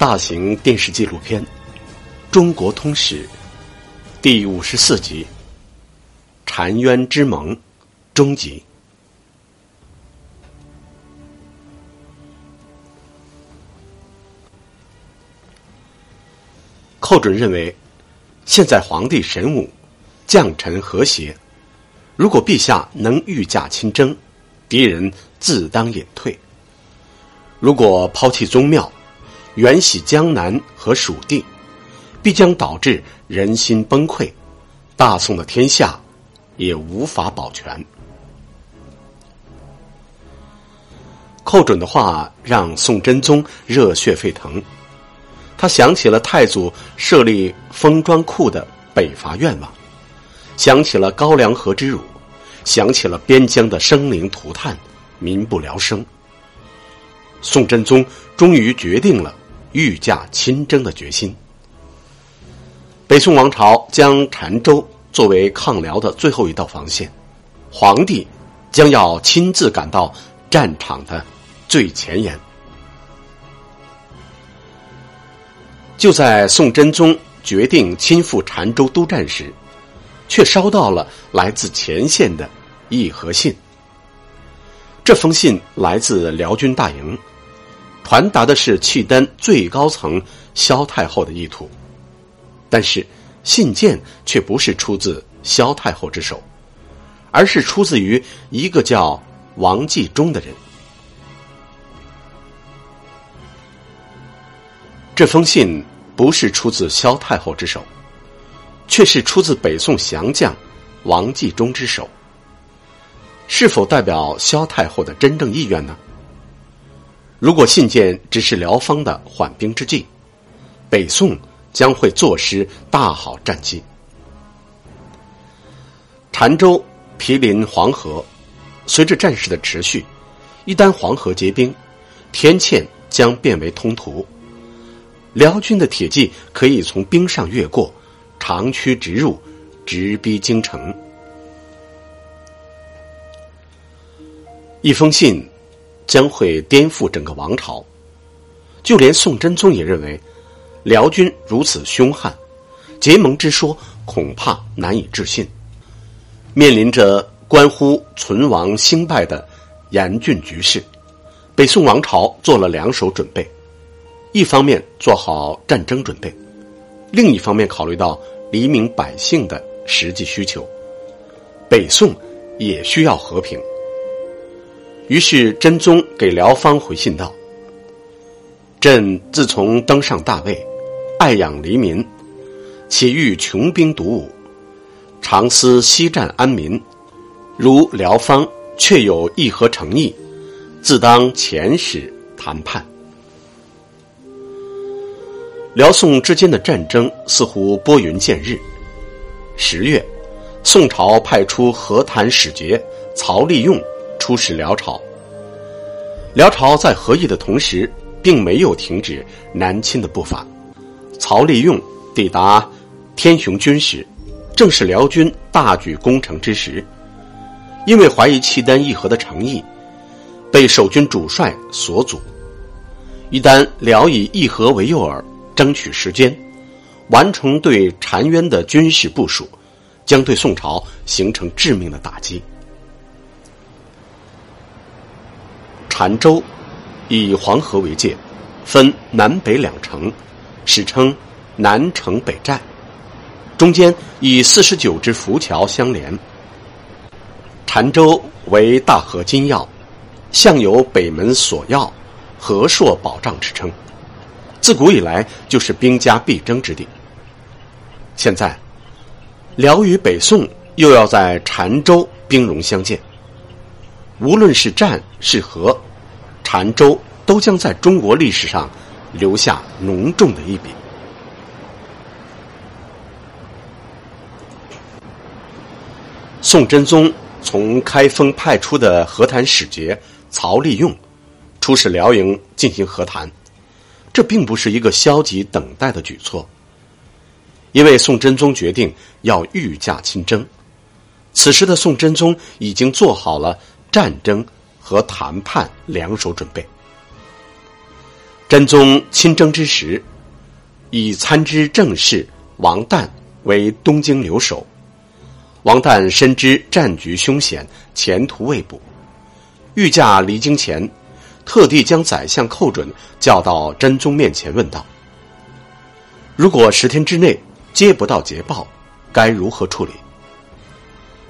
大型电视纪录片《中国通史》第五十四集《澶渊之盟》终集。寇准认为，现在皇帝神武，将臣和谐。如果陛下能御驾亲征，敌人自当隐退；如果抛弃宗庙，远徙江南和蜀地，必将导致人心崩溃，大宋的天下也无法保全。寇准的话让宋真宗热血沸腾。他想起了太祖设立封庄库的北伐愿望，想起了高梁河之辱，想起了边疆的生灵涂炭、民不聊生。宋真宗终于决定了御驾亲征的决心。北宋王朝将澶州作为抗辽的最后一道防线，皇帝将要亲自赶到战场的最前沿。就在宋真宗决定亲赴澶州督战时，却收到了来自前线的议和信。这封信来自辽军大营，传达的是契丹最高层萧太后的意图，但是信件却不是出自萧太后之手，而是出自于一个叫王继忠的人。这封信。不是出自萧太后之手，却是出自北宋降将王继忠之手。是否代表萧太后的真正意愿呢？如果信件只是辽方的缓兵之计，北宋将会坐失大好战机。澶州毗邻黄河，随着战事的持续，一旦黄河结冰，天堑将变为通途。辽军的铁骑可以从冰上越过，长驱直入，直逼京城。一封信将会颠覆整个王朝，就连宋真宗也认为，辽军如此凶悍，结盟之说恐怕难以置信。面临着关乎存亡兴败的严峻局势，北宋王朝做了两手准备。一方面做好战争准备，另一方面考虑到黎民百姓的实际需求，北宋也需要和平。于是真宗给辽方回信道：“朕自从登上大位，爱养黎民，岂欲穷兵黩武？常思西战安民。如辽方确有议和诚意，自当遣使谈判。”辽宋之间的战争似乎拨云见日。十月，宋朝派出和谈使节曹利用出使辽朝。辽朝在和议的同时，并没有停止南侵的步伐。曹利用抵达天雄军时，正是辽军大举攻城之时。因为怀疑契丹议和的诚意，被守军主帅所阻。一旦辽以议和为诱饵，争取时间，完成对澶渊的军事部署，将对宋朝形成致命的打击。澶州以黄河为界，分南北两城，史称南城北寨。中间以四十九只浮桥相连。澶州为大河金要，向有北门锁要、河朔保障之称。自古以来就是兵家必争之地。现在，辽与北宋又要在澶州兵戎相见。无论是战是和，澶州都将在中国历史上留下浓重的一笔。宋真宗从开封派出的和谈使节曹利用，出使辽营进行和谈。这并不是一个消极等待的举措，因为宋真宗决定要御驾亲征。此时的宋真宗已经做好了战争和谈判两手准备。真宗亲征之时，以参知政事王旦为东京留守。王旦深知战局凶险，前途未卜，御驾离京前，特地将宰相寇准叫到真宗面前，问道：“如果十天之内接不到捷报，该如何处理？”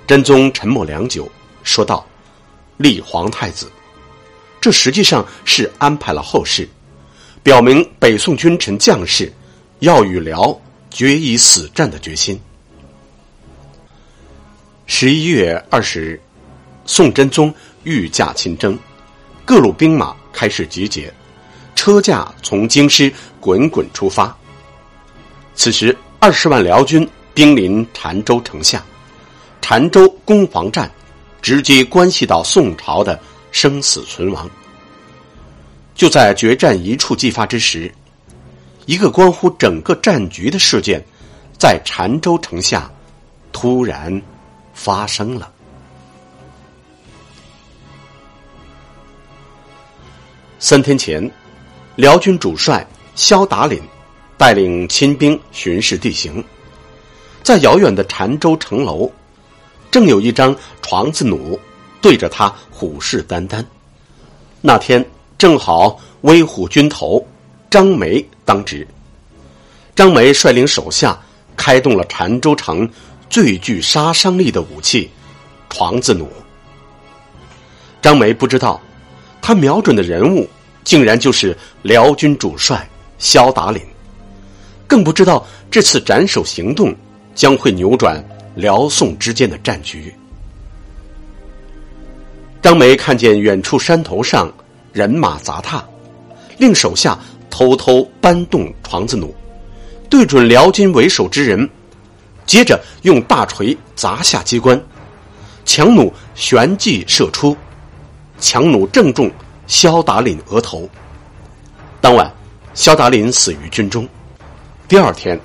真宗沉默良久，说道：“立皇太子。”这实际上是安排了后事。表明北宋君臣将士要与辽决一死战的决心。十一月二十日，宋真宗御驾亲征，各路兵马开始集结，车驾从京师滚滚出发。此时，二十万辽军兵临澶州城下，澶州攻防战直接关系到宋朝的生死存亡。就在决战一触即发之时，一个关乎整个战局的事件，在澶州城下突然发生了。三天前，辽军主帅萧达凛带领亲兵巡视地形，在遥远的澶州城楼，正有一张床子弩对着他虎视眈眈。那天。正好威虎军头张梅当值，张梅率领手下开动了澶州城最具杀伤力的武器——床子弩。张梅不知道，他瞄准的人物竟然就是辽军主帅萧达凛，更不知道这次斩首行动将会扭转辽宋之间的战局。张梅看见远处山头上。人马杂沓，令手下偷偷搬动床子弩，对准辽军为首之人，接着用大锤砸下机关，强弩旋即射出，强弩正中萧达林额头。当晚，萧达林死于军中。第二天，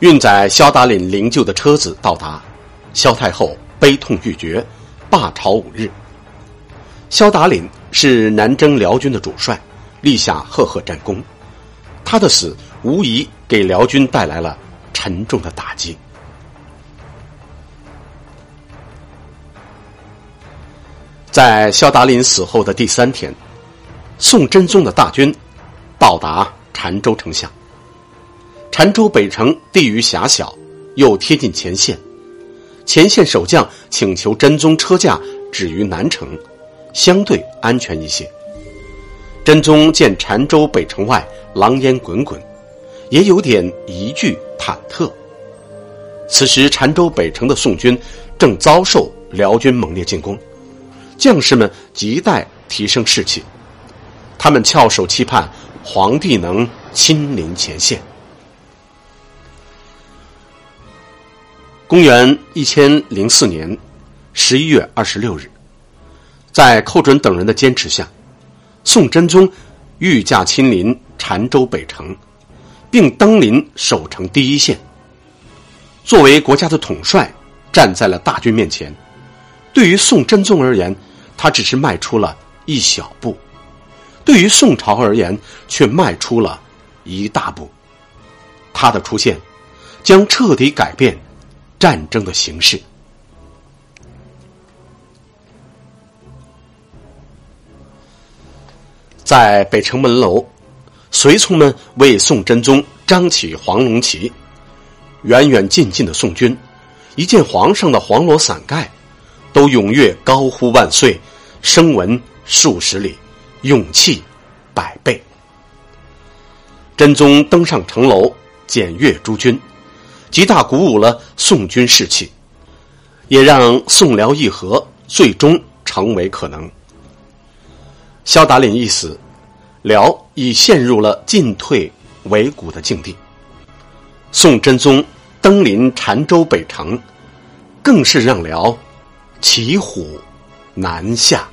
运载萧达林灵柩的车子到达，萧太后悲痛欲绝，罢朝五日。萧达林是南征辽军的主帅，立下赫赫战功。他的死无疑给辽军带来了沉重的打击。在萧达林死后的第三天，宋真宗的大军到达澶州城下。澶州北城地域狭小，又贴近前线，前线守将请求真宗车驾止于南城。相对安全一些。真宗见澶州北城外狼烟滚滚，也有点疑惧忐忑。此时澶州北城的宋军正遭受辽军猛烈进攻，将士们急待提升士气，他们翘首期盼皇帝能亲临前线。公元一千零四年十一月二十六日。在寇准等人的坚持下，宋真宗御驾亲临澶州北城，并登临守城第一线。作为国家的统帅，站在了大军面前。对于宋真宗而言，他只是迈出了一小步；对于宋朝而言，却迈出了一大步。他的出现，将彻底改变战争的形式。在北城门楼，随从们为宋真宗张起黄龙旗。远远近近的宋军，一见皇上的黄罗伞盖，都踊跃高呼万岁，声闻数十里，勇气百倍。真宗登上城楼，检阅诸军，极大鼓舞了宋军士气，也让宋辽议和最终成为可能。萧达林一死，辽已陷入了进退维谷的境地。宋真宗登临澶州北城，更是让辽骑虎难下。